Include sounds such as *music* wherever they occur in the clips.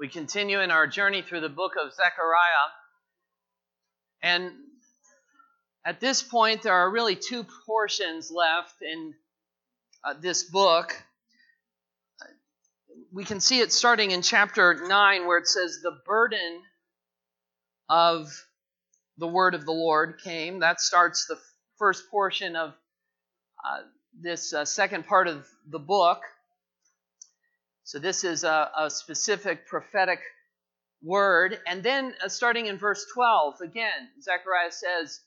We continue in our journey through the book of Zechariah. And at this point, there are really two portions left in uh, this book. We can see it starting in chapter 9, where it says, The burden of the word of the Lord came. That starts the first portion of uh, this uh, second part of the book. So this is a, a specific prophetic word. And then uh, starting in verse 12, again, Zechariah says,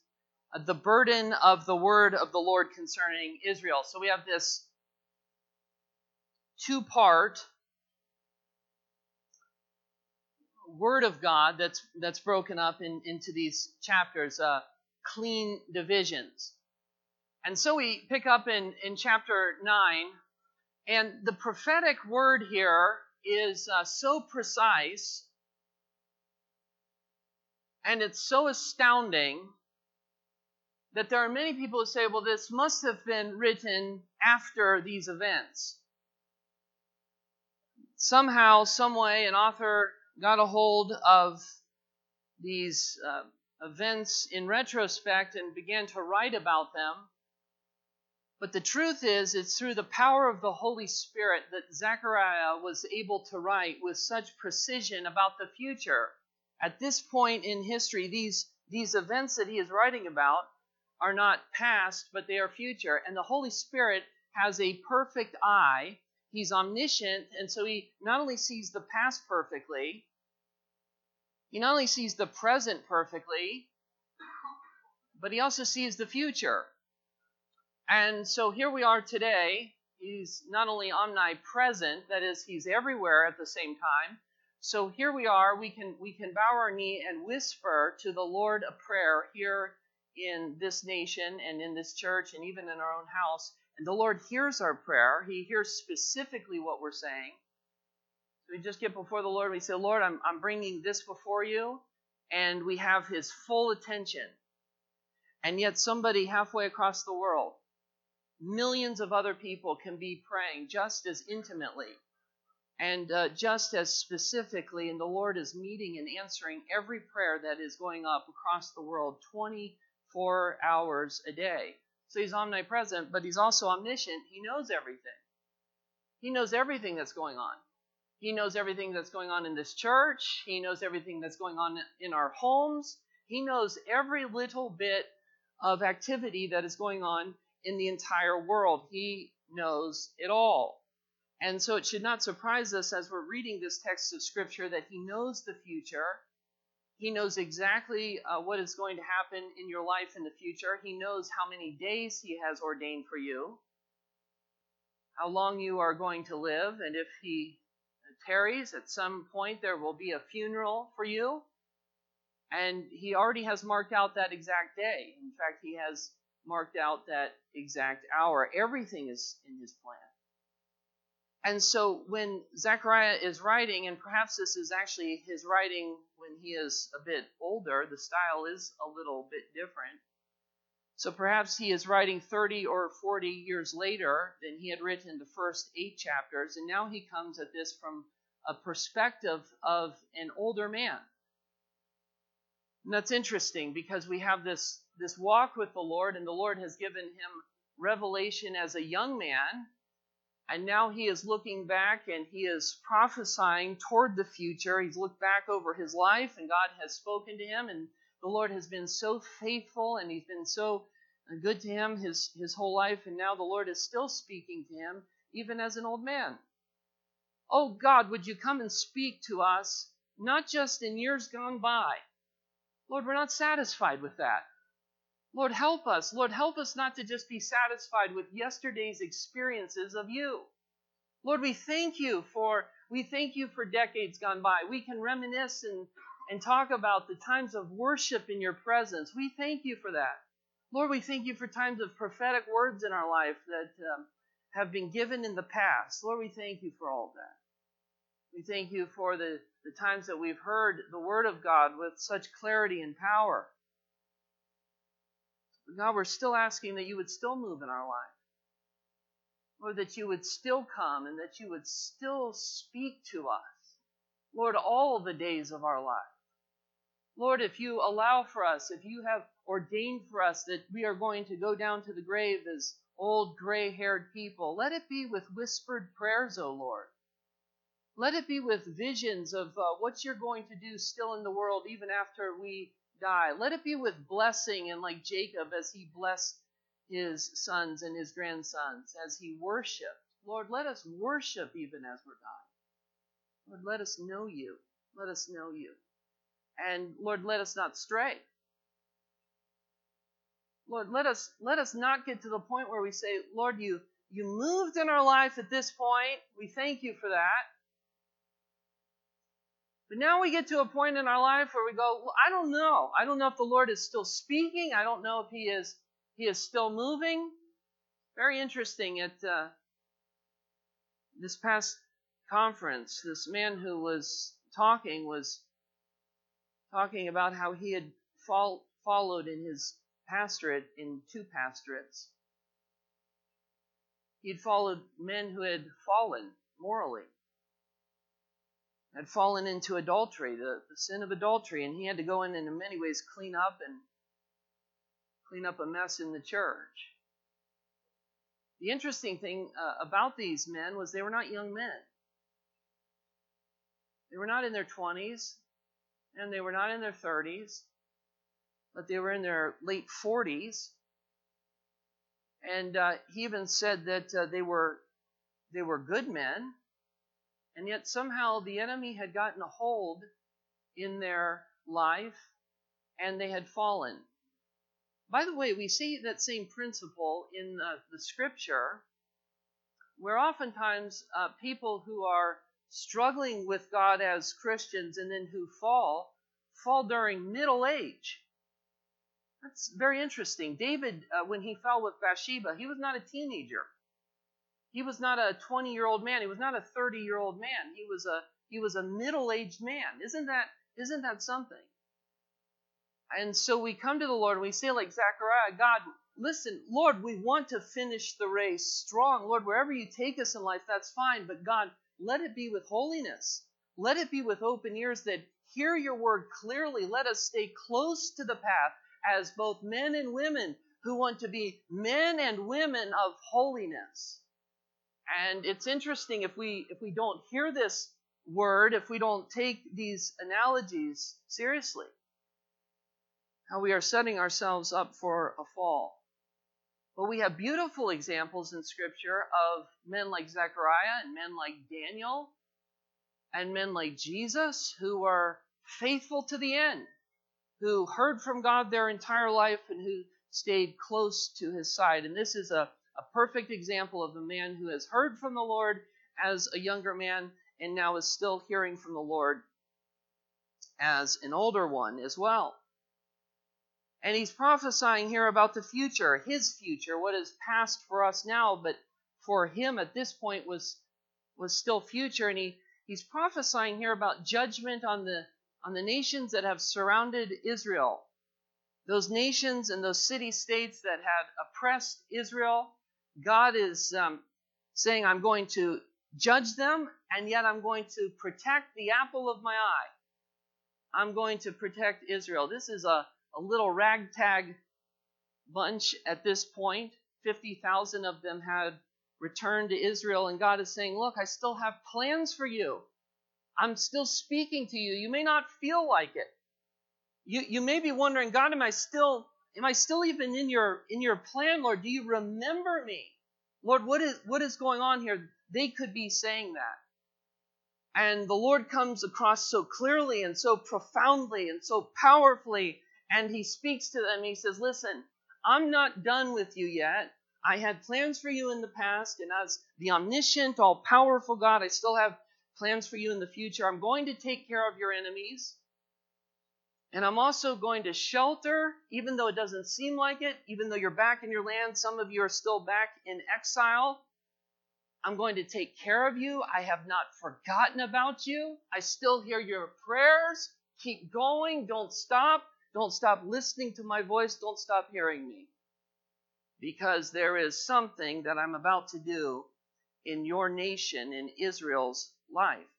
uh, the burden of the word of the Lord concerning Israel. So we have this two part word of God that's that's broken up in, into these chapters, uh, clean divisions. And so we pick up in, in chapter 9 and the prophetic word here is uh, so precise and it's so astounding that there are many people who say, well, this must have been written after these events. Somehow, some way, an author got a hold of these uh, events in retrospect and began to write about them but the truth is, it's through the power of the Holy Spirit that Zechariah was able to write with such precision about the future. At this point in history, these, these events that he is writing about are not past, but they are future. And the Holy Spirit has a perfect eye. He's omniscient, and so he not only sees the past perfectly, he not only sees the present perfectly, but he also sees the future. And so here we are today. He's not only omnipresent, that is, he's everywhere at the same time. So here we are, we can we can bow our knee and whisper to the Lord a prayer here in this nation and in this church and even in our own house. And the Lord hears our prayer. He hears specifically what we're saying. So we just get before the Lord. And we say, Lord, I'm, I'm bringing this before you. And we have his full attention. And yet, somebody halfway across the world millions of other people can be praying just as intimately and uh, just as specifically, and the Lord is meeting and answering every prayer that is going up across the world 24 hours a day. So he's omnipresent, but he's also omniscient. He knows everything. He knows everything that's going on. He knows everything that's going on in this church. He knows everything that's going on in our homes. He knows every little bit of activity that is going on in the entire world. He knows it all. And so it should not surprise us as we're reading this text of Scripture that He knows the future. He knows exactly uh, what is going to happen in your life in the future. He knows how many days He has ordained for you, how long you are going to live, and if He tarries, at some point there will be a funeral for you. And He already has marked out that exact day. In fact, He has marked out that exact hour. Everything is in his plan. And so when Zechariah is writing, and perhaps this is actually his writing when he is a bit older, the style is a little bit different. So perhaps he is writing 30 or 40 years later than he had written the first eight chapters, and now he comes at this from a perspective of an older man. And that's interesting because we have this this walk with the Lord, and the Lord has given him revelation as a young man. And now he is looking back and he is prophesying toward the future. He's looked back over his life, and God has spoken to him, and the Lord has been so faithful and he's been so good to him his, his whole life, and now the Lord is still speaking to him, even as an old man. Oh God, would you come and speak to us, not just in years gone by? Lord, we're not satisfied with that. Lord, help us. Lord, help us not to just be satisfied with yesterday's experiences of you. Lord, we thank you for we thank you for decades gone by. We can reminisce and, and talk about the times of worship in your presence. We thank you for that. Lord, we thank you for times of prophetic words in our life that um, have been given in the past. Lord, we thank you for all that. We thank you for the, the times that we've heard the word of God with such clarity and power. But God, we're still asking that you would still move in our life. Lord, that you would still come and that you would still speak to us. Lord, all the days of our life. Lord, if you allow for us, if you have ordained for us that we are going to go down to the grave as old gray haired people, let it be with whispered prayers, O Lord. Let it be with visions of uh, what you're going to do still in the world even after we die. Let it be with blessing and like Jacob as he blessed his sons and his grandsons as he worshiped. Lord, let us worship even as we're dying. Lord, let us know you. Let us know you. And Lord, let us not stray. Lord, let us let us not get to the point where we say, Lord, you you moved in our life at this point. We thank you for that. But now we get to a point in our life where we go, well, I don't know. I don't know if the Lord is still speaking. I don't know if He is He is still moving. Very interesting. At uh, this past conference, this man who was talking was talking about how he had fol- followed in his pastorate in two pastorates. He had followed men who had fallen morally, had fallen into adultery, the, the sin of adultery, and he had to go in and in many ways clean up and clean up a mess in the church. The interesting thing uh, about these men was they were not young men. They were not in their 20s, and they were not in their 30s, but they were in their late 40s. And uh, he even said that uh, they were they were good men, and yet somehow the enemy had gotten a hold in their life, and they had fallen. By the way, we see that same principle in the, the scripture, where oftentimes uh, people who are struggling with God as Christians and then who fall, fall during middle age. That's very interesting. David, uh, when he fell with Bathsheba, he was not a teenager. He was not a 20 year old man. He was not a 30 year old man. He was a he was a middle aged man. Isn't that isn't that something? And so we come to the Lord and we say, like Zechariah, God, listen, Lord, we want to finish the race strong. Lord, wherever you take us in life, that's fine. But God, let it be with holiness. Let it be with open ears that hear your word clearly. Let us stay close to the path as both men and women who want to be men and women of holiness. And it's interesting if we if we don't hear this word, if we don't take these analogies seriously, how we are setting ourselves up for a fall. But we have beautiful examples in Scripture of men like Zechariah and men like Daniel and men like Jesus who are faithful to the end, who heard from God their entire life and who stayed close to his side. And this is a, a perfect example of a man who has heard from the Lord as a younger man and now is still hearing from the Lord as an older one as well. And he's prophesying here about the future, his future, what is past for us now, but for him at this point was was still future. And he, he's prophesying here about judgment on the on the nations that have surrounded Israel. Those nations and those city states that had oppressed Israel. God is um, saying, I'm going to judge them, and yet I'm going to protect the apple of my eye. I'm going to protect Israel. This is a a little ragtag bunch at this point. 50,000 of them had returned to Israel, and God is saying, Look, I still have plans for you. I'm still speaking to you. You may not feel like it. You, you may be wondering, God, am I still am I still even in your in your plan, Lord? Do you remember me? Lord, what is what is going on here? They could be saying that. And the Lord comes across so clearly and so profoundly and so powerfully and he speaks to them. He says, Listen, I'm not done with you yet. I had plans for you in the past, and as the omniscient, all powerful God, I still have plans for you in the future. I'm going to take care of your enemies. And I'm also going to shelter, even though it doesn't seem like it, even though you're back in your land, some of you are still back in exile. I'm going to take care of you. I have not forgotten about you. I still hear your prayers. Keep going. Don't stop. Don't stop listening to my voice. Don't stop hearing me. Because there is something that I'm about to do in your nation, in Israel's life.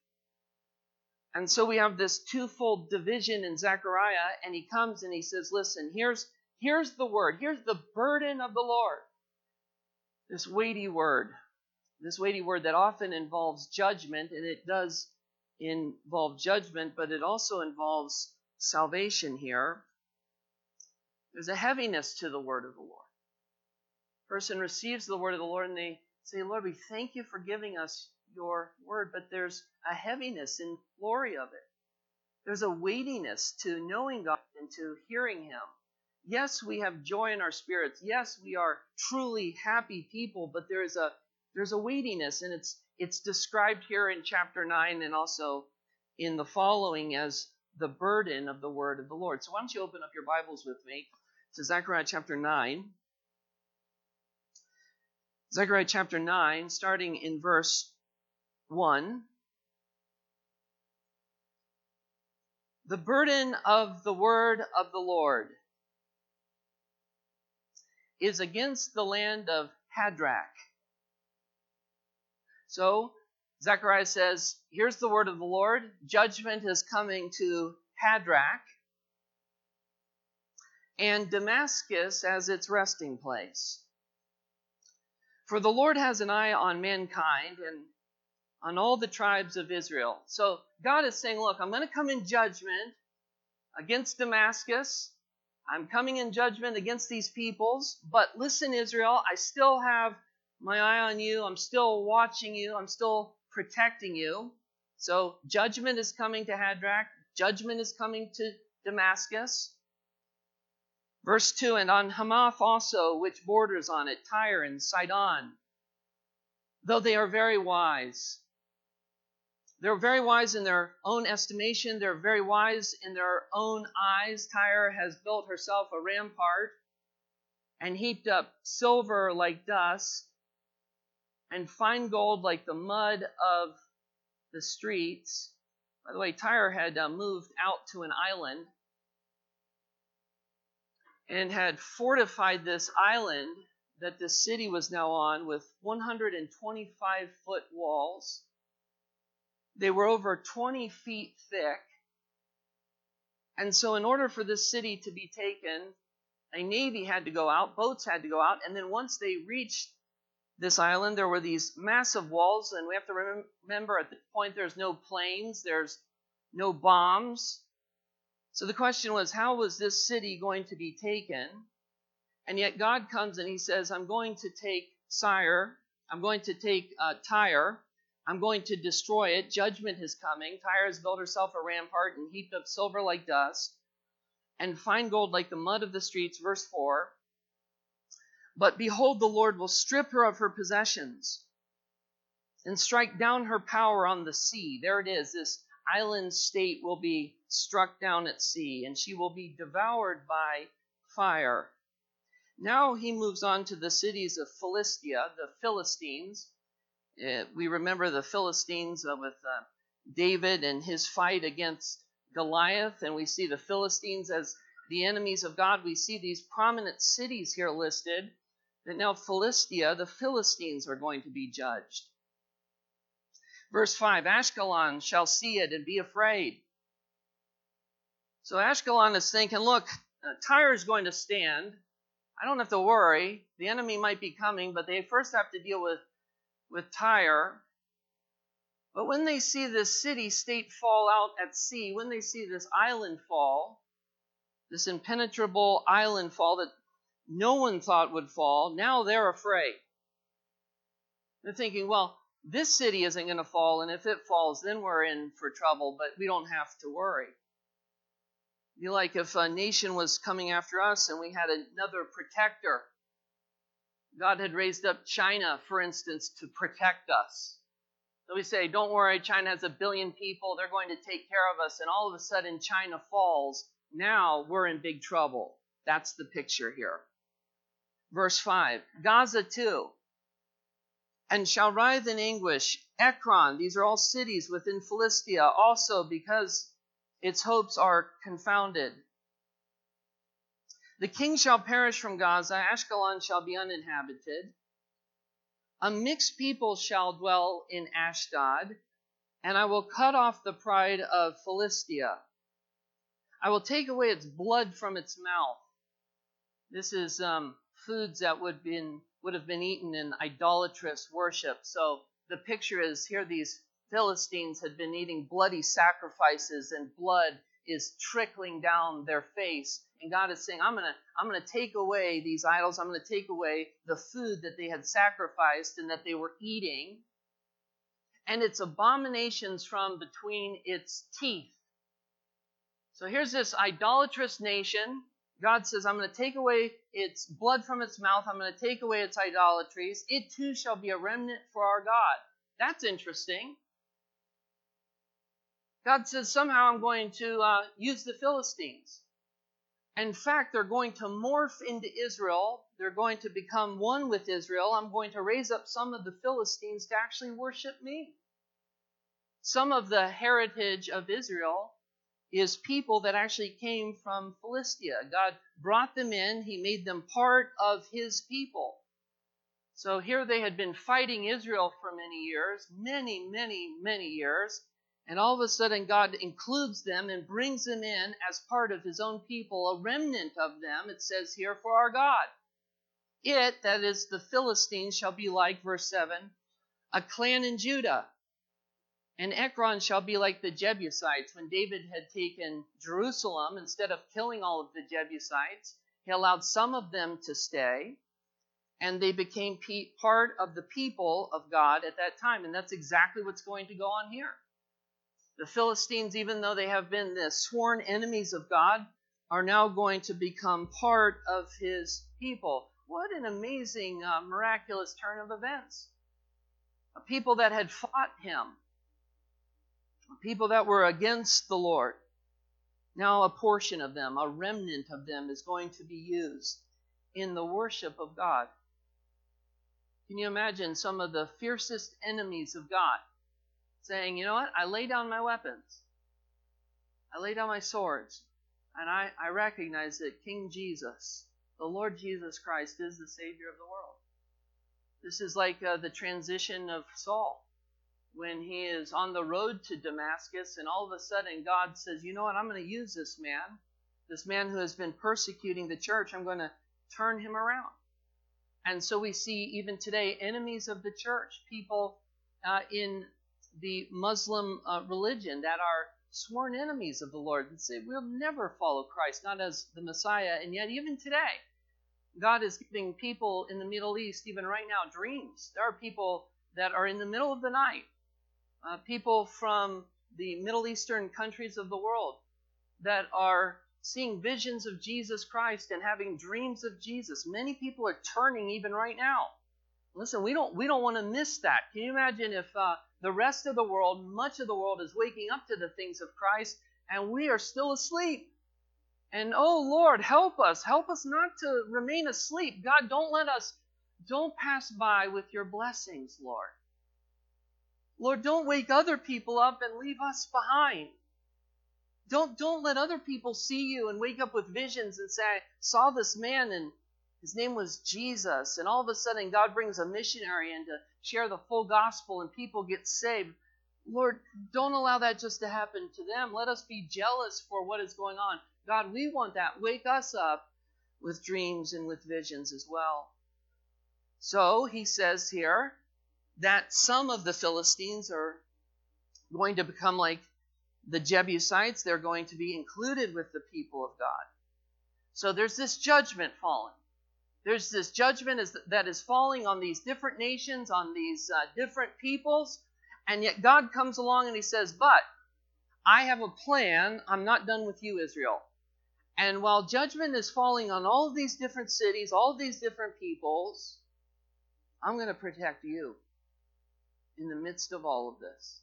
And so we have this twofold division in Zechariah, and he comes and he says, Listen, here's, here's the word, here's the burden of the Lord. This weighty word, this weighty word that often involves judgment, and it does involve judgment, but it also involves salvation here. There's a heaviness to the word of the Lord. Person receives the word of the Lord and they say, Lord, we thank you for giving us your word, but there's a heaviness in glory of it. There's a weightiness to knowing God and to hearing Him. Yes, we have joy in our spirits. Yes, we are truly happy people, but there's a there's a weightiness, and it's it's described here in chapter nine and also in the following as the burden of the word of the Lord. So why don't you open up your Bibles with me to Zechariah chapter 9. Zechariah chapter 9, starting in verse 1. The burden of the word of the Lord is against the land of Hadrach. So, Zechariah says, Here's the word of the Lord. Judgment is coming to Hadrach and Damascus as its resting place. For the Lord has an eye on mankind and on all the tribes of Israel. So God is saying, Look, I'm going to come in judgment against Damascus. I'm coming in judgment against these peoples. But listen, Israel, I still have my eye on you. I'm still watching you. I'm still protecting you. So judgment is coming to Hadrach. Judgment is coming to Damascus. Verse 2 And on Hamath also, which borders on it, Tyre and Sidon, though they are very wise. They're very wise in their own estimation, they're very wise in their own eyes. Tyre has built herself a rampart and heaped up silver like dust and fine gold like the mud of the streets. By the way, Tyre had uh, moved out to an island and had fortified this island that the city was now on with 125 foot walls. They were over 20 feet thick. And so, in order for this city to be taken, a navy had to go out, boats had to go out, and then once they reached this island, there were these massive walls, and we have to remember at the point there's no planes, there's no bombs, so the question was, how was this city going to be taken? And yet God comes and he says, I'm going to take Sire, I'm going to take uh, Tyre, I'm going to destroy it. Judgment is coming. Tyre has built herself a rampart and heaped up silver like dust, and fine gold like the mud of the streets. Verse 4. But behold, the Lord will strip her of her possessions and strike down her power on the sea. There it is, this island state will be struck down at sea, and she will be devoured by fire. Now he moves on to the cities of Philistia, the Philistines. Uh, we remember the Philistines uh, with uh, David and his fight against Goliath, and we see the Philistines as the enemies of God. We see these prominent cities here listed. That now Philistia, the Philistines, are going to be judged. Verse 5 Ashkelon shall see it and be afraid. So Ashkelon is thinking, look, uh, Tyre is going to stand. I don't have to worry. The enemy might be coming, but they first have to deal with, with Tyre. But when they see this city state fall out at sea, when they see this island fall, this impenetrable island fall that no one thought would fall, now they're afraid. They're thinking, well, this city isn't going to fall, and if it falls, then we're in for trouble, but we don't have to worry. It'd be like if a nation was coming after us and we had another protector. God had raised up China, for instance, to protect us. So we say, don't worry, China has a billion people, they're going to take care of us, and all of a sudden China falls. Now we're in big trouble. That's the picture here. Verse 5 Gaza too and shall writhe in anguish. Ekron, these are all cities within Philistia, also because its hopes are confounded. The king shall perish from Gaza, Ashkelon shall be uninhabited. A mixed people shall dwell in Ashdod, and I will cut off the pride of Philistia. I will take away its blood from its mouth. This is um, foods that would been would have been eaten in idolatrous worship. So the picture is here: these Philistines had been eating bloody sacrifices, and blood is trickling down their face. And God is saying, I'm gonna, I'm gonna take away these idols. I'm gonna take away the food that they had sacrificed and that they were eating and its abominations from between its teeth. So here's this idolatrous nation. God says, I'm going to take away its blood from its mouth. I'm going to take away its idolatries. It too shall be a remnant for our God. That's interesting. God says, somehow I'm going to uh, use the Philistines. In fact, they're going to morph into Israel. They're going to become one with Israel. I'm going to raise up some of the Philistines to actually worship me. Some of the heritage of Israel is people that actually came from Philistia. God brought them in, He made them part of His people. So here they had been fighting Israel for many years, many, many, many years. And all of a sudden, God includes them and brings them in as part of his own people, a remnant of them, it says here, for our God. It, that is the Philistines, shall be like, verse 7, a clan in Judah. And Ekron shall be like the Jebusites. When David had taken Jerusalem, instead of killing all of the Jebusites, he allowed some of them to stay, and they became part of the people of God at that time. And that's exactly what's going to go on here. The Philistines, even though they have been the sworn enemies of God, are now going to become part of his people. What an amazing, uh, miraculous turn of events. A people that had fought him, a people that were against the Lord. Now, a portion of them, a remnant of them, is going to be used in the worship of God. Can you imagine some of the fiercest enemies of God saying, you know what? I lay down my weapons. I lay down my swords. And I, I recognize that King Jesus, the Lord Jesus Christ, is the Savior of the world. This is like uh, the transition of Saul when he is on the road to Damascus, and all of a sudden God says, You know what? I'm going to use this man, this man who has been persecuting the church. I'm going to turn him around. And so we see even today enemies of the church, people uh, in the Muslim uh, religion that are sworn enemies of the Lord and say, We'll never follow Christ, not as the Messiah. And yet, even today, God is giving people in the Middle East, even right now, dreams. There are people that are in the middle of the night, uh, people from the Middle Eastern countries of the world that are seeing visions of Jesus Christ and having dreams of Jesus. Many people are turning even right now. Listen, we don't we don't want to miss that. Can you imagine if uh, the rest of the world, much of the world, is waking up to the things of Christ, and we are still asleep. And oh Lord, help us. Help us not to remain asleep. God, don't let us, don't pass by with your blessings, Lord. Lord, don't wake other people up and leave us behind. Don't, don't let other people see you and wake up with visions and say, I saw this man and his name was Jesus. And all of a sudden, God brings a missionary in to share the full gospel and people get saved. Lord, don't allow that just to happen to them. Let us be jealous for what is going on. God, we want that. Wake us up with dreams and with visions as well. So he says here that some of the Philistines are going to become like the Jebusites. They're going to be included with the people of God. So there's this judgment falling. There's this judgment that is falling on these different nations, on these uh, different peoples, and yet God comes along and He says, But I have a plan. I'm not done with you, Israel. And while judgment is falling on all of these different cities, all of these different peoples, I'm going to protect you in the midst of all of this.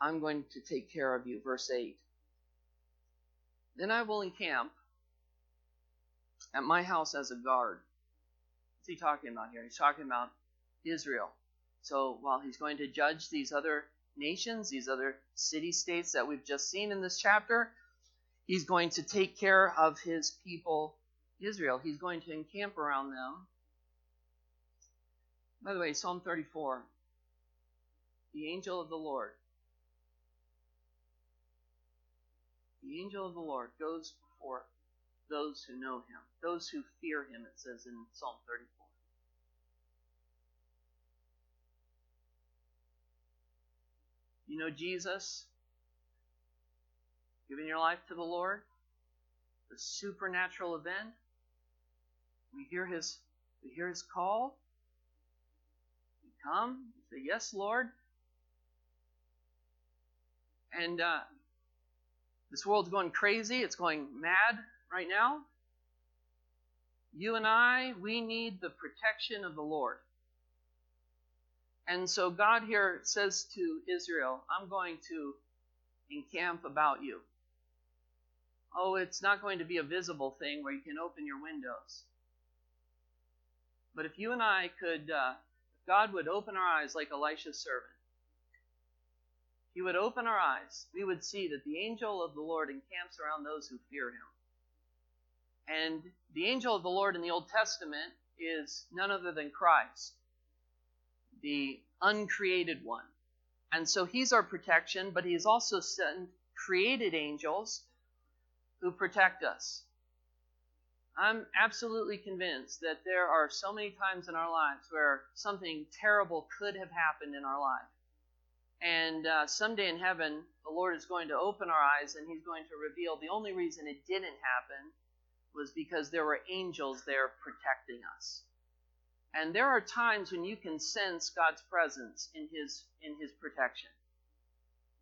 I'm going to take care of you. Verse 8. Then I will encamp at my house as a guard. What's he talking about here? He's talking about Israel. So while he's going to judge these other nations, these other city states that we've just seen in this chapter, he's going to take care of his people, Israel. He's going to encamp around them. By the way, Psalm 34 the angel of the Lord. The angel of the Lord goes before those who know him, those who fear him, it says in Psalm 34. You know Jesus? Giving your life to the Lord? The supernatural event? We hear his we hear his call. You come, you say, Yes, Lord. And uh, this world's going crazy, it's going mad right now. You and I, we need the protection of the Lord. And so God here says to Israel, I'm going to encamp about you. Oh, it's not going to be a visible thing where you can open your windows. But if you and I could, uh, God would open our eyes like Elisha's servant, He would open our eyes, we would see that the angel of the Lord encamps around those who fear Him. And the angel of the Lord in the Old Testament is none other than Christ the uncreated one. And so he's our protection, but he's also sent created angels who protect us. I'm absolutely convinced that there are so many times in our lives where something terrible could have happened in our life. And uh, someday in heaven, the Lord is going to open our eyes and He's going to reveal the only reason it didn't happen was because there were angels there protecting us. And there are times when you can sense God's presence in his in his protection.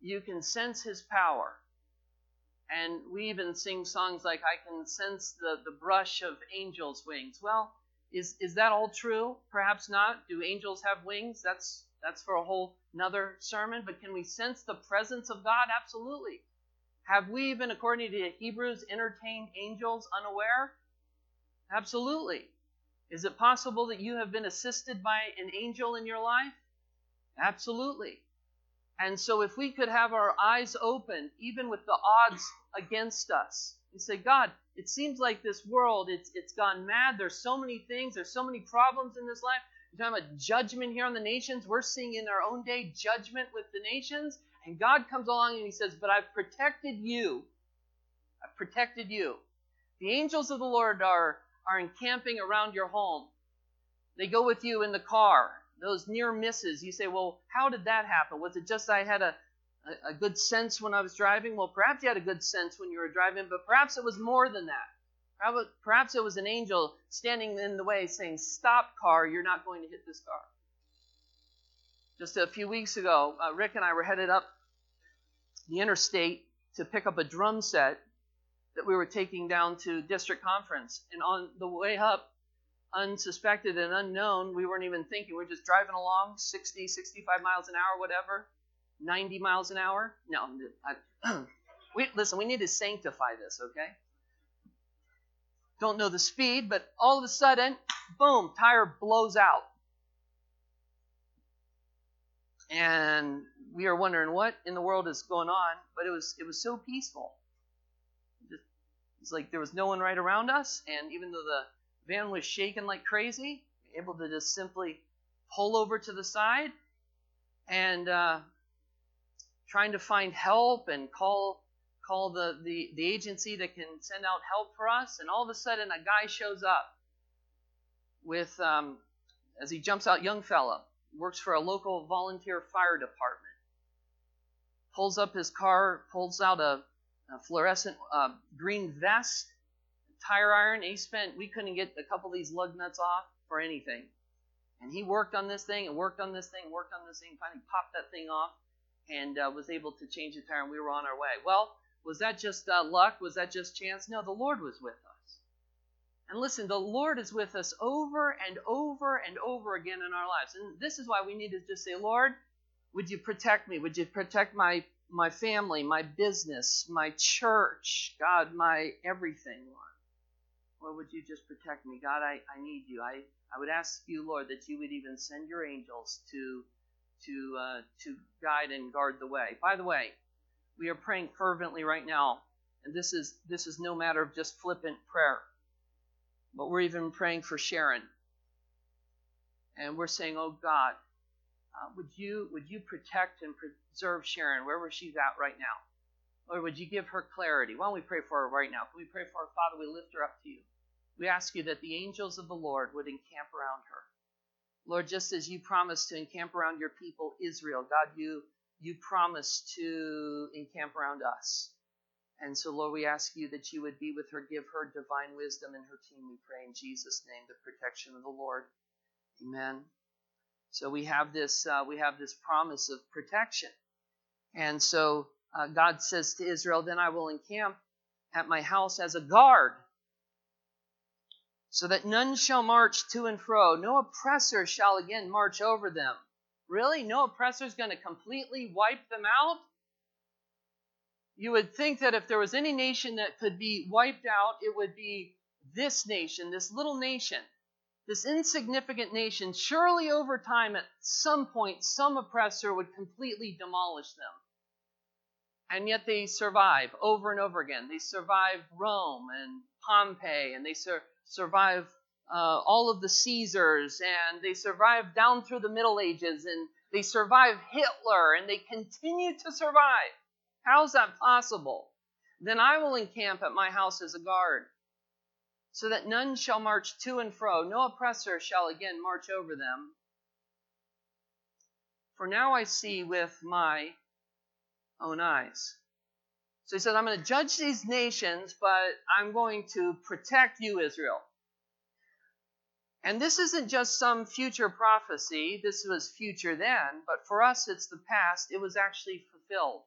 You can sense his power. And we even sing songs like I can sense the, the brush of angels' wings. Well, is is that all true? Perhaps not. Do angels have wings? That's that's for a whole another sermon, but can we sense the presence of God? Absolutely. Have we even, according to Hebrews, entertained angels unaware? Absolutely. Is it possible that you have been assisted by an angel in your life? Absolutely. And so, if we could have our eyes open, even with the odds against us, and say, God, it seems like this world, it's, it's gone mad. There's so many things, there's so many problems in this life. You're talking about judgment here on the nations. We're seeing in our own day judgment with the nations. And God comes along and He says, But I've protected you. I've protected you. The angels of the Lord are are encamping around your home. They go with you in the car. Those near misses, you say, well, how did that happen? Was it just I had a, a, a good sense when I was driving? Well, perhaps you had a good sense when you were driving, but perhaps it was more than that. Perhaps it was an angel standing in the way saying, Stop, car, you're not going to hit this car. Just a few weeks ago, uh, Rick and I were headed up the interstate to pick up a drum set that we were taking down to district conference. And on the way up, unsuspected and unknown, we weren't even thinking. We are just driving along 60, 65 miles an hour, whatever, 90 miles an hour. No, I, *clears throat* we, listen, we need to sanctify this, okay? Don't know the speed, but all of a sudden, boom, tire blows out. And we are wondering what in the world is going on, but it was it was so peaceful. It's like there was no one right around us, and even though the van was shaking like crazy, able to just simply pull over to the side and uh, trying to find help and call call the, the, the agency that can send out help for us. And all of a sudden, a guy shows up with, um, as he jumps out, young fella, works for a local volunteer fire department. Pulls up his car, pulls out a a fluorescent uh, green vest, tire iron. He spent, we couldn't get a couple of these lug nuts off for anything. And he worked on this thing and worked on this thing, worked on this thing, finally popped that thing off and uh, was able to change the tire, and we were on our way. Well, was that just uh, luck? Was that just chance? No, the Lord was with us. And listen, the Lord is with us over and over and over again in our lives. And this is why we need to just say, Lord, would you protect me? Would you protect my my family, my business, my church, God, my everything, Lord. Or would you just protect me? God, I, I need you. I, I would ask you, Lord, that you would even send your angels to to uh, to guide and guard the way. By the way, we are praying fervently right now, and this is this is no matter of just flippant prayer, but we're even praying for Sharon, and we're saying, Oh God, uh, would you would you protect and preserve Sharon wherever she's at right now? Lord, would you give her clarity? Why don't we pray for her right now? Can we pray for her? Father, we lift her up to you. We ask you that the angels of the Lord would encamp around her. Lord, just as you promised to encamp around your people Israel, God, you you promised to encamp around us. And so, Lord, we ask you that you would be with her, give her divine wisdom in her team. We pray in Jesus' name, the protection of the Lord. Amen. So we have this uh, we have this promise of protection, and so uh, God says to Israel, "Then I will encamp at my house as a guard, so that none shall march to and fro; no oppressor shall again march over them." Really, no oppressor is going to completely wipe them out? You would think that if there was any nation that could be wiped out, it would be this nation, this little nation this insignificant nation, surely over time, at some point, some oppressor would completely demolish them. And yet they survive over and over again. They survive Rome and Pompey, and they sur- survive uh, all of the Caesars, and they survive down through the Middle Ages, and they survive Hitler, and they continue to survive. How's that possible? Then I will encamp at my house as a guard so that none shall march to and fro, no oppressor shall again march over them. For now I see with my own eyes. So he said, I'm going to judge these nations, but I'm going to protect you, Israel. And this isn't just some future prophecy. This was future then, but for us it's the past. It was actually fulfilled.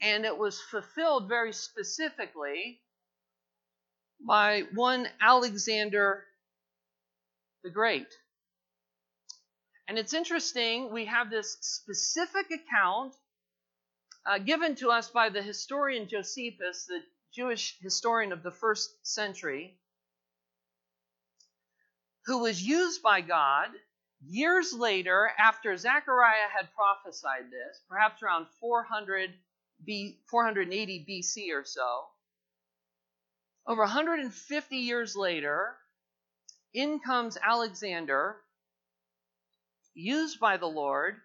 And it was fulfilled very specifically by one Alexander the Great. And it's interesting, we have this specific account uh, given to us by the historian Josephus, the Jewish historian of the first century, who was used by God years later after Zechariah had prophesied this, perhaps around 400 B, 480 BC or so. Over 150 years later, in comes Alexander, used by the Lord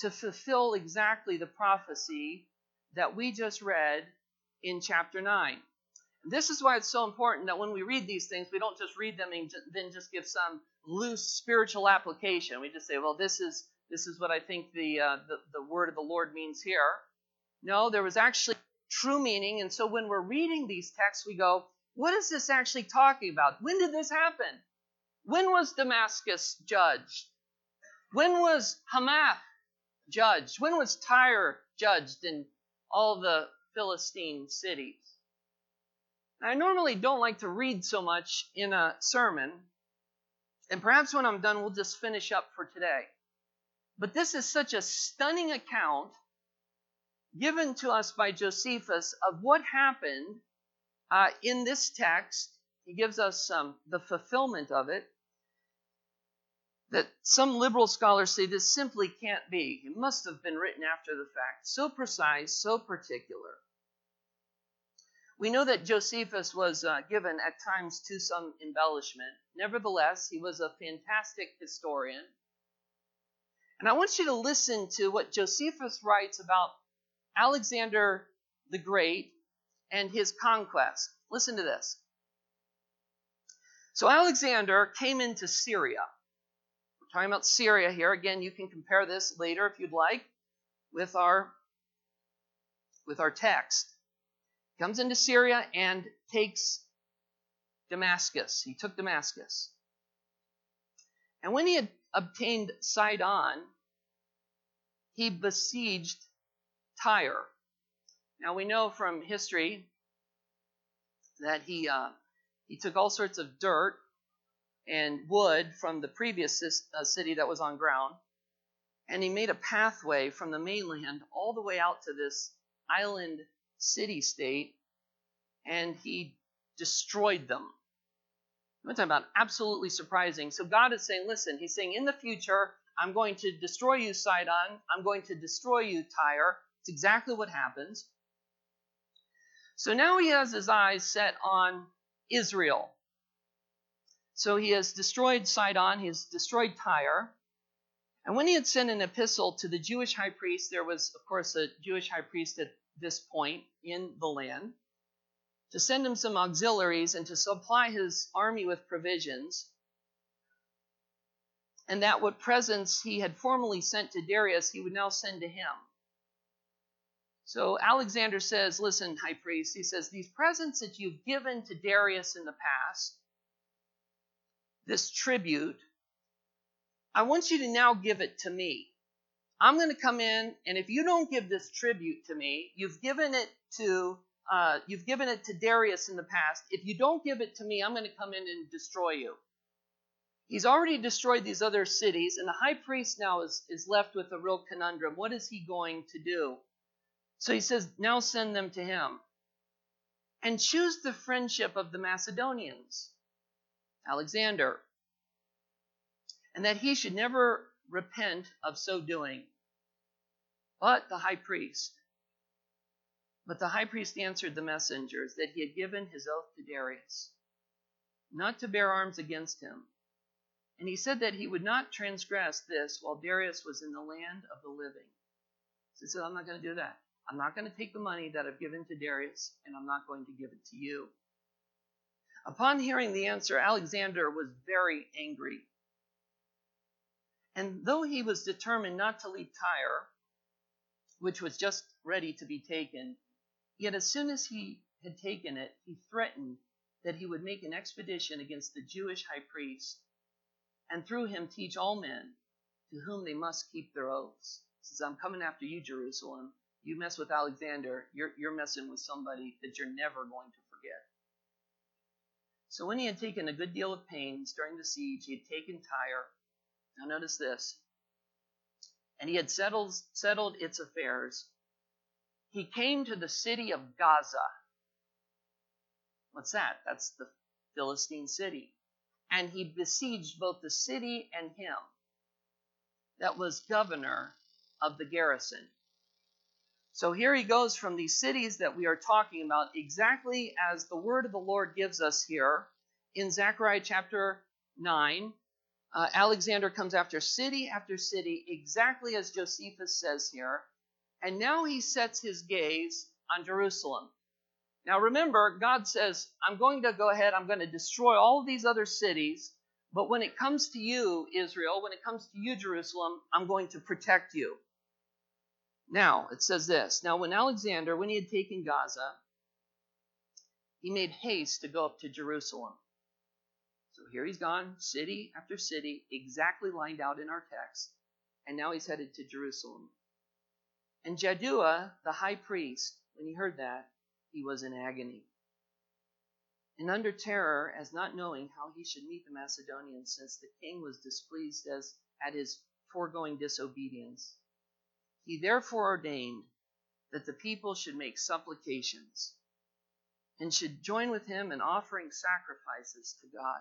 to fulfill exactly the prophecy that we just read in chapter 9. This is why it's so important that when we read these things, we don't just read them and then just give some loose spiritual application. We just say, well, this is this is what I think the, uh, the, the word of the Lord means here. No, there was actually true meaning. And so when we're reading these texts, we go, what is this actually talking about? When did this happen? When was Damascus judged? When was Hamath judged? When was Tyre judged in all the Philistine cities? I normally don't like to read so much in a sermon, and perhaps when I'm done, we'll just finish up for today. But this is such a stunning account given to us by Josephus of what happened uh, in this text, he gives us um, the fulfillment of it. That some liberal scholars say this simply can't be. It must have been written after the fact. So precise, so particular. We know that Josephus was uh, given at times to some embellishment. Nevertheless, he was a fantastic historian. And I want you to listen to what Josephus writes about Alexander the Great and his conquest. Listen to this. So Alexander came into Syria. We're talking about Syria here. Again, you can compare this later if you'd like with our with our text. Comes into Syria and takes Damascus. He took Damascus. And when he had obtained Sidon, he besieged Tyre. Now we know from history that he uh, he took all sorts of dirt and wood from the previous uh, city that was on ground, and he made a pathway from the mainland all the way out to this island city state, and he destroyed them. I'm talking about absolutely surprising. So God is saying, listen, He's saying, in the future, I'm going to destroy you, Sidon. I'm going to destroy you, Tyre. It's exactly what happens. So now he has his eyes set on Israel. So he has destroyed Sidon, he has destroyed Tyre. And when he had sent an epistle to the Jewish high priest, there was, of course, a Jewish high priest at this point in the land, to send him some auxiliaries and to supply his army with provisions, and that what presents he had formerly sent to Darius, he would now send to him. So Alexander says, Listen, high priest, he says, these presents that you've given to Darius in the past, this tribute, I want you to now give it to me. I'm going to come in, and if you don't give this tribute to me, you've given it to uh, you've given it to Darius in the past. If you don't give it to me, I'm going to come in and destroy you. He's already destroyed these other cities, and the high priest now is, is left with a real conundrum. What is he going to do? So he says, Now send them to him. And choose the friendship of the Macedonians, Alexander, and that he should never repent of so doing. But the high priest, but the high priest answered the messengers that he had given his oath to Darius, not to bear arms against him. And he said that he would not transgress this while Darius was in the land of the living. So he said, I'm not going to do that. I'm not going to take the money that I've given to Darius, and I'm not going to give it to you. Upon hearing the answer, Alexander was very angry and though he was determined not to leave Tyre, which was just ready to be taken, yet as soon as he had taken it, he threatened that he would make an expedition against the Jewish high priest, and through him teach all men to whom they must keep their oaths. He says, I'm coming after you, Jerusalem. You mess with Alexander, you're, you're messing with somebody that you're never going to forget. So when he had taken a good deal of pains during the siege, he had taken Tyre now notice this. And he had settled, settled its affairs. He came to the city of Gaza. What's that? That's the Philistine city. And he besieged both the city and him that was governor of the garrison. So here he goes from these cities that we are talking about, exactly as the word of the Lord gives us here in Zechariah chapter 9, uh, Alexander comes after city after city, exactly as Josephus says here, and now he sets his gaze on Jerusalem. Now remember, God says, I'm going to go ahead, I'm going to destroy all of these other cities, but when it comes to you, Israel, when it comes to you, Jerusalem, I'm going to protect you. Now, it says this Now, when Alexander, when he had taken Gaza, he made haste to go up to Jerusalem. So here he's gone, city after city, exactly lined out in our text, and now he's headed to Jerusalem. And Jaddua, the high priest, when he heard that, he was in agony. And under terror, as not knowing how he should meet the Macedonians, since the king was displeased as at his foregoing disobedience, he therefore ordained that the people should make supplications and should join with him in offering sacrifices to God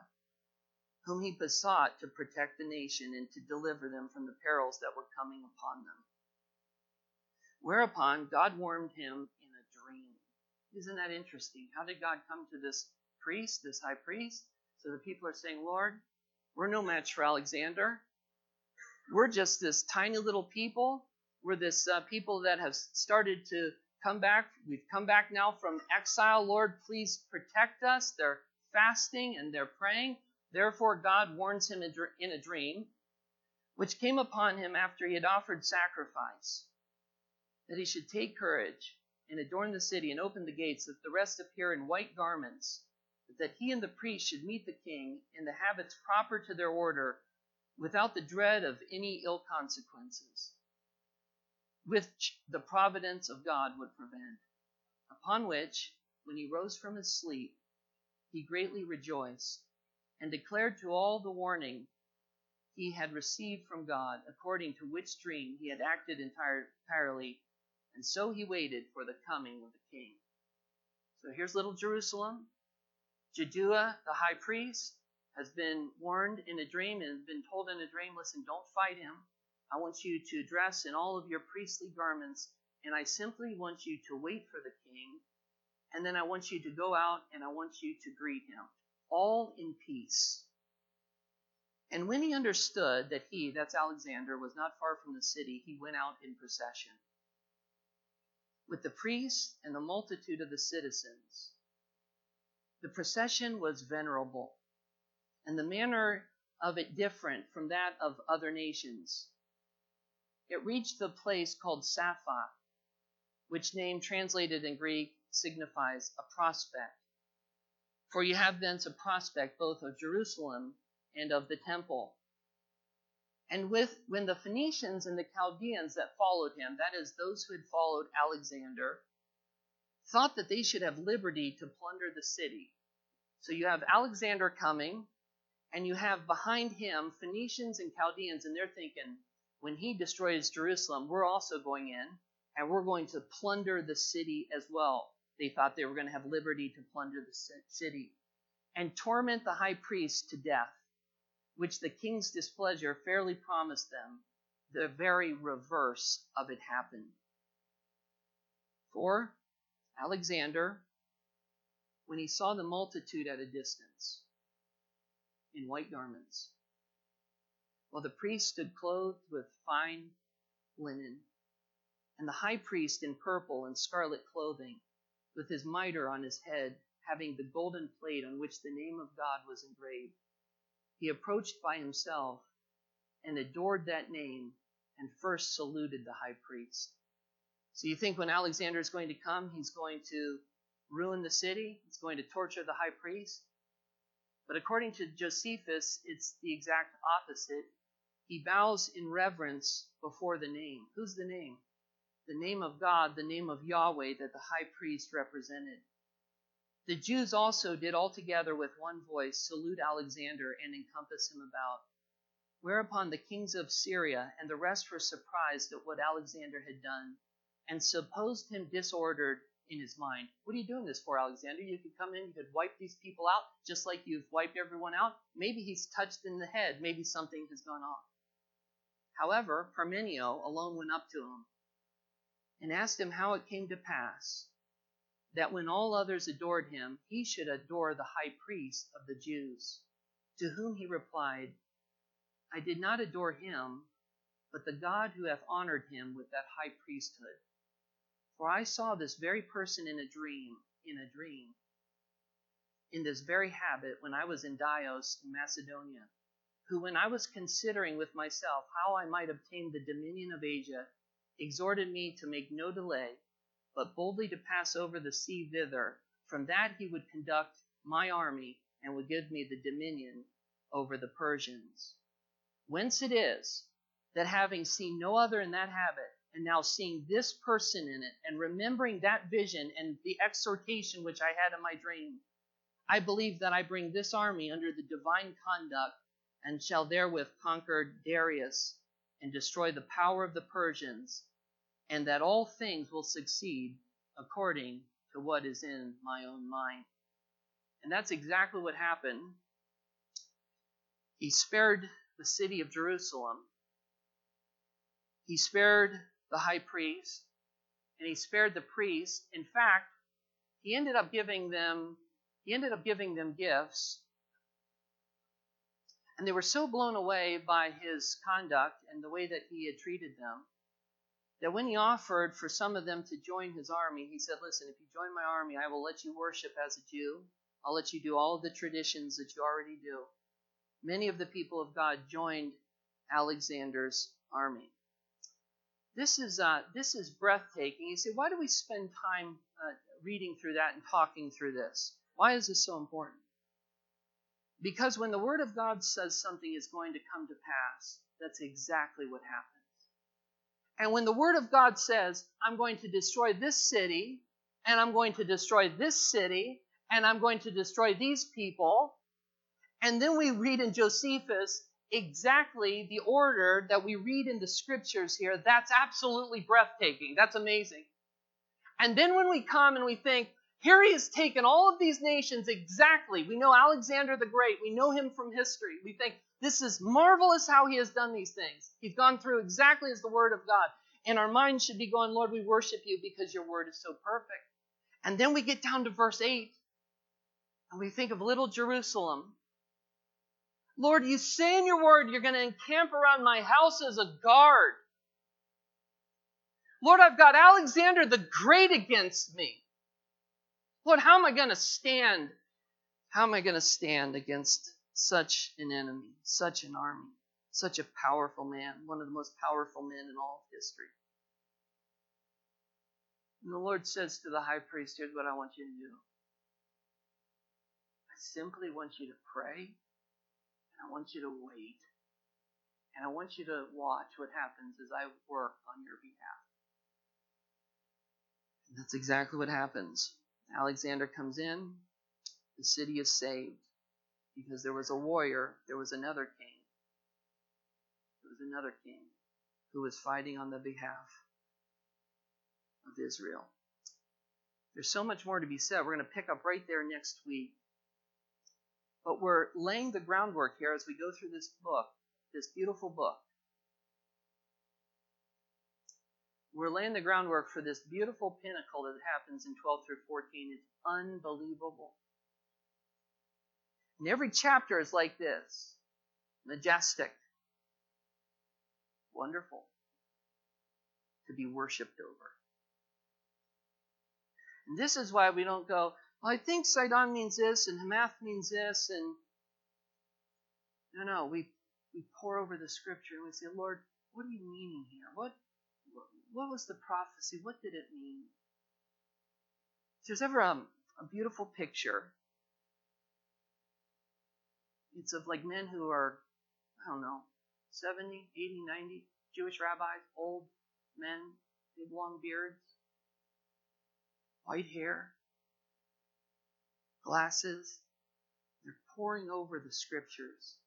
whom he besought to protect the nation and to deliver them from the perils that were coming upon them. Whereupon God warned him in a dream. Isn't that interesting? How did God come to this priest, this high priest? So the people are saying, Lord, we're no match for Alexander. We're just this tiny little people. We're this uh, people that have started to come back. We've come back now from exile. Lord, please protect us. They're fasting and they're praying. Therefore, God warns him in a dream, which came upon him after he had offered sacrifice, that he should take courage and adorn the city and open the gates, that the rest appear in white garments, but that he and the priest should meet the king in the habits proper to their order, without the dread of any ill consequences, which the providence of God would prevent. Upon which, when he rose from his sleep, he greatly rejoiced and declared to all the warning he had received from God, according to which dream he had acted entire, entirely, and so he waited for the coming of the king. So here's little Jerusalem. Jaddua, the high priest, has been warned in a dream and been told in a dream, listen, don't fight him. I want you to dress in all of your priestly garments, and I simply want you to wait for the king, and then I want you to go out and I want you to greet him all in peace. And when he understood that he, that's Alexander, was not far from the city, he went out in procession with the priests and the multitude of the citizens. The procession was venerable, and the manner of it different from that of other nations. It reached the place called Sappha, which name translated in Greek signifies a prospect. For you have thence a prospect both of Jerusalem and of the temple. And with when the Phoenicians and the Chaldeans that followed him, that is, those who had followed Alexander, thought that they should have liberty to plunder the city. So you have Alexander coming, and you have behind him Phoenicians and Chaldeans, and they're thinking, when he destroys Jerusalem, we're also going in, and we're going to plunder the city as well. They thought they were going to have liberty to plunder the city and torment the high priest to death which the king's displeasure fairly promised them, the very reverse of it happened. For Alexander, when he saw the multitude at a distance, in white garments, while the priest stood clothed with fine linen, and the high priest in purple and scarlet clothing, with his mitre on his head, having the golden plate on which the name of God was engraved he approached by himself and adored that name and first saluted the high priest. So you think when Alexander is going to come, he's going to ruin the city, he's going to torture the high priest? But according to Josephus, it's the exact opposite. He bows in reverence before the name. Who's the name? The name of God, the name of Yahweh that the high priest represented. The Jews also did altogether with one voice salute Alexander and encompass him about. Whereupon the kings of Syria and the rest were surprised at what Alexander had done, and supposed him disordered in his mind. What are you doing this for, Alexander? You could come in, you could wipe these people out, just like you've wiped everyone out. Maybe he's touched in the head, maybe something has gone off. However, Parmenio alone went up to him and asked him how it came to pass that when all others adored him, he should adore the high priest of the Jews. To whom he replied, I did not adore him, but the God who hath honored him with that high priesthood. For I saw this very person in a dream, in a dream, in this very habit when I was in Dios in Macedonia, who, when I was considering with myself how I might obtain the dominion of Asia, exhorted me to make no delay but boldly to pass over the sea thither. From that he would conduct my army and would give me the dominion over the Persians. Whence it is that having seen no other in that habit, and now seeing this person in it, and remembering that vision and the exhortation which I had in my dream, I believe that I bring this army under the divine conduct and shall therewith conquer Darius and destroy the power of the Persians and that all things will succeed according to what is in my own mind. And that's exactly what happened. He spared the city of Jerusalem. He spared the high priest, and he spared the priest. In fact, he ended up giving them he ended up giving them gifts. And they were so blown away by his conduct and the way that he had treated them that when he offered for some of them to join his army, he said, Listen, if you join my army, I will let you worship as a Jew. I'll let you do all of the traditions that you already do. Many of the people of God joined Alexander's army. This is uh, this is breathtaking. You say, why do we spend time uh, reading through that and talking through this? Why is this so important? Because when the Word of God says something is going to come to pass, that's exactly what happens. And when the Word of God says, I'm going to destroy this city, and I'm going to destroy this city, and I'm going to destroy these people, and then we read in Josephus exactly the order that we read in the scriptures here, that's absolutely breathtaking. That's amazing. And then when we come and we think, here he has taken all of these nations exactly. We know Alexander the Great. We know him from history. We think, this is marvelous how he has done these things. He's gone through exactly as the word of God. And our minds should be going, Lord, we worship you because your word is so perfect. And then we get down to verse 8 and we think of little Jerusalem. Lord, you say in your word you're going to encamp around my house as a guard. Lord, I've got Alexander the Great against me. Lord, how am I going to stand? How am I going to stand against such an enemy, such an army, such a powerful man, one of the most powerful men in all of history? And the Lord says to the high priest, Here's what I want you to do. I simply want you to pray and I want you to wait. And I want you to watch what happens as I work on your behalf. And that's exactly what happens. Alexander comes in, the city is saved. Because there was a warrior, there was another king. There was another king who was fighting on the behalf of Israel. There's so much more to be said. We're going to pick up right there next week. But we're laying the groundwork here as we go through this book, this beautiful book. We're laying the groundwork for this beautiful pinnacle that happens in 12 through 14. It's unbelievable. And every chapter is like this majestic, wonderful, to be worshiped over. And this is why we don't go, well, I think Sidon means this and Hamath means this, and no, no, we we pore over the scripture and we say, Lord, what are you meaning here? What what was the prophecy? What did it mean? If there's ever a, a beautiful picture, it's of like men who are, I don't know, 70, 80, 90, Jewish rabbis, old men, big long beards, white hair, glasses. They're poring over the scriptures.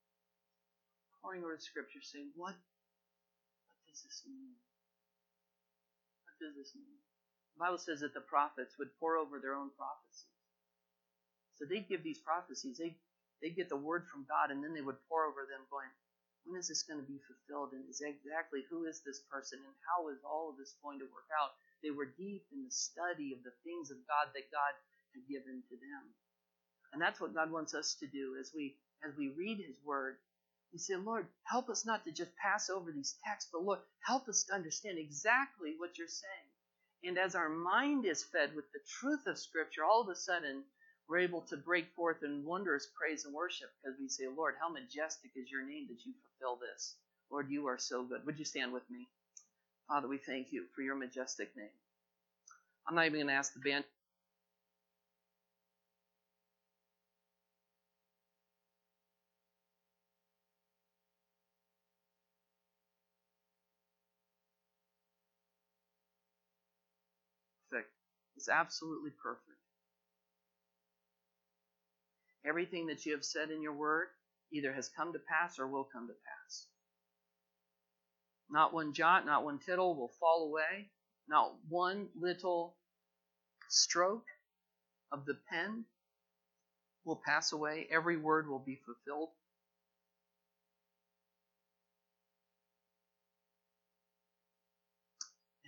Poring over the scriptures, saying, What, what does this mean? Mean? The Bible says that the prophets would pore over their own prophecies. So they'd give these prophecies, they they'd get the word from God, and then they would pore over them, going, when is this going to be fulfilled? And is exactly who is this person? And how is all of this going to work out? They were deep in the study of the things of God that God had given to them. And that's what God wants us to do as we as we read his word. We say, Lord, help us not to just pass over these texts, but Lord, help us to understand exactly what you're saying. And as our mind is fed with the truth of Scripture, all of a sudden we're able to break forth in wondrous praise and worship because we say, Lord, how majestic is your name that you fulfill this. Lord, you are so good. Would you stand with me? Father, we thank you for your majestic name. I'm not even going to ask the band. Is absolutely perfect. Everything that you have said in your word either has come to pass or will come to pass. Not one jot, not one tittle will fall away. Not one little stroke of the pen will pass away. Every word will be fulfilled.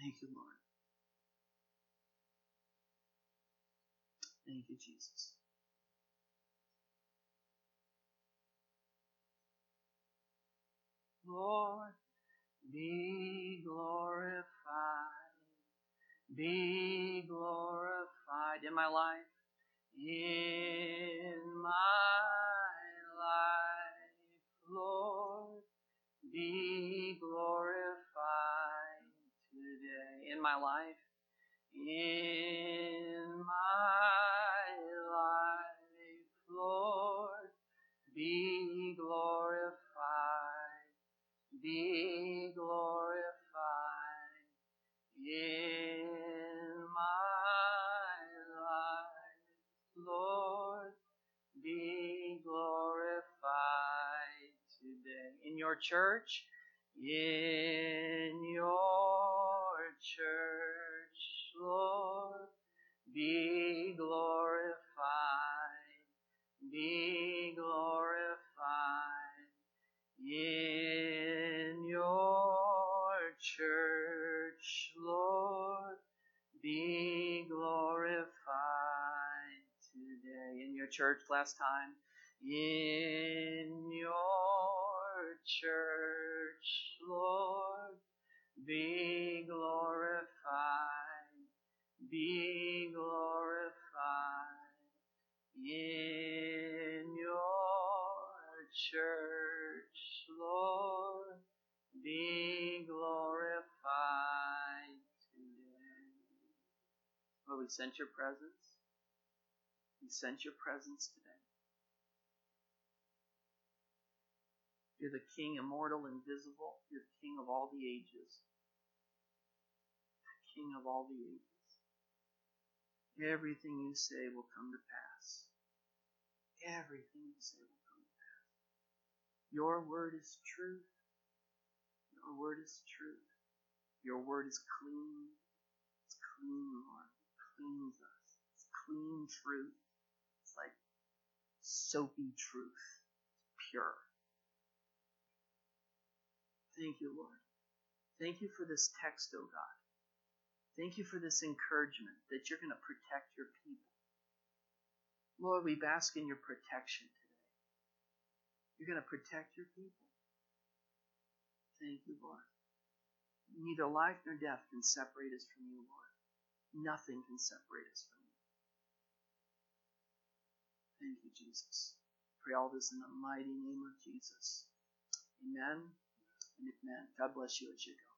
Thank you, Lord. Thank you, Jesus. Lord, be glorified, be glorified in my life, in my life, Lord, be glorified today in my life, in my Lord, be glorified, be glorified in my life, Lord. Be glorified today in your church, in your church, Lord. Be glorified, be glorified in your church, Lord, be glorified today. In your church last time, in your church, Lord, be glorified, be glorified Sense your presence. We sent your presence today. You're the King, immortal, invisible. You're the King of all the ages. The King of all the ages. Everything you say will come to pass. Everything you say will come to pass. Your word is truth. Your word is truth. Your word is clean. It's clean, Lord. Cleans us. It's clean truth. It's like soapy truth. It's pure. Thank you, Lord. Thank you for this text, O oh God. Thank you for this encouragement that you're going to protect your people. Lord, we bask in your protection today. You're going to protect your people. Thank you, Lord. Neither life nor death can separate us from you, Lord. Nothing can separate us from you. Thank you, Jesus. Pray all this in the mighty name of Jesus. Amen and amen. God bless you as you go.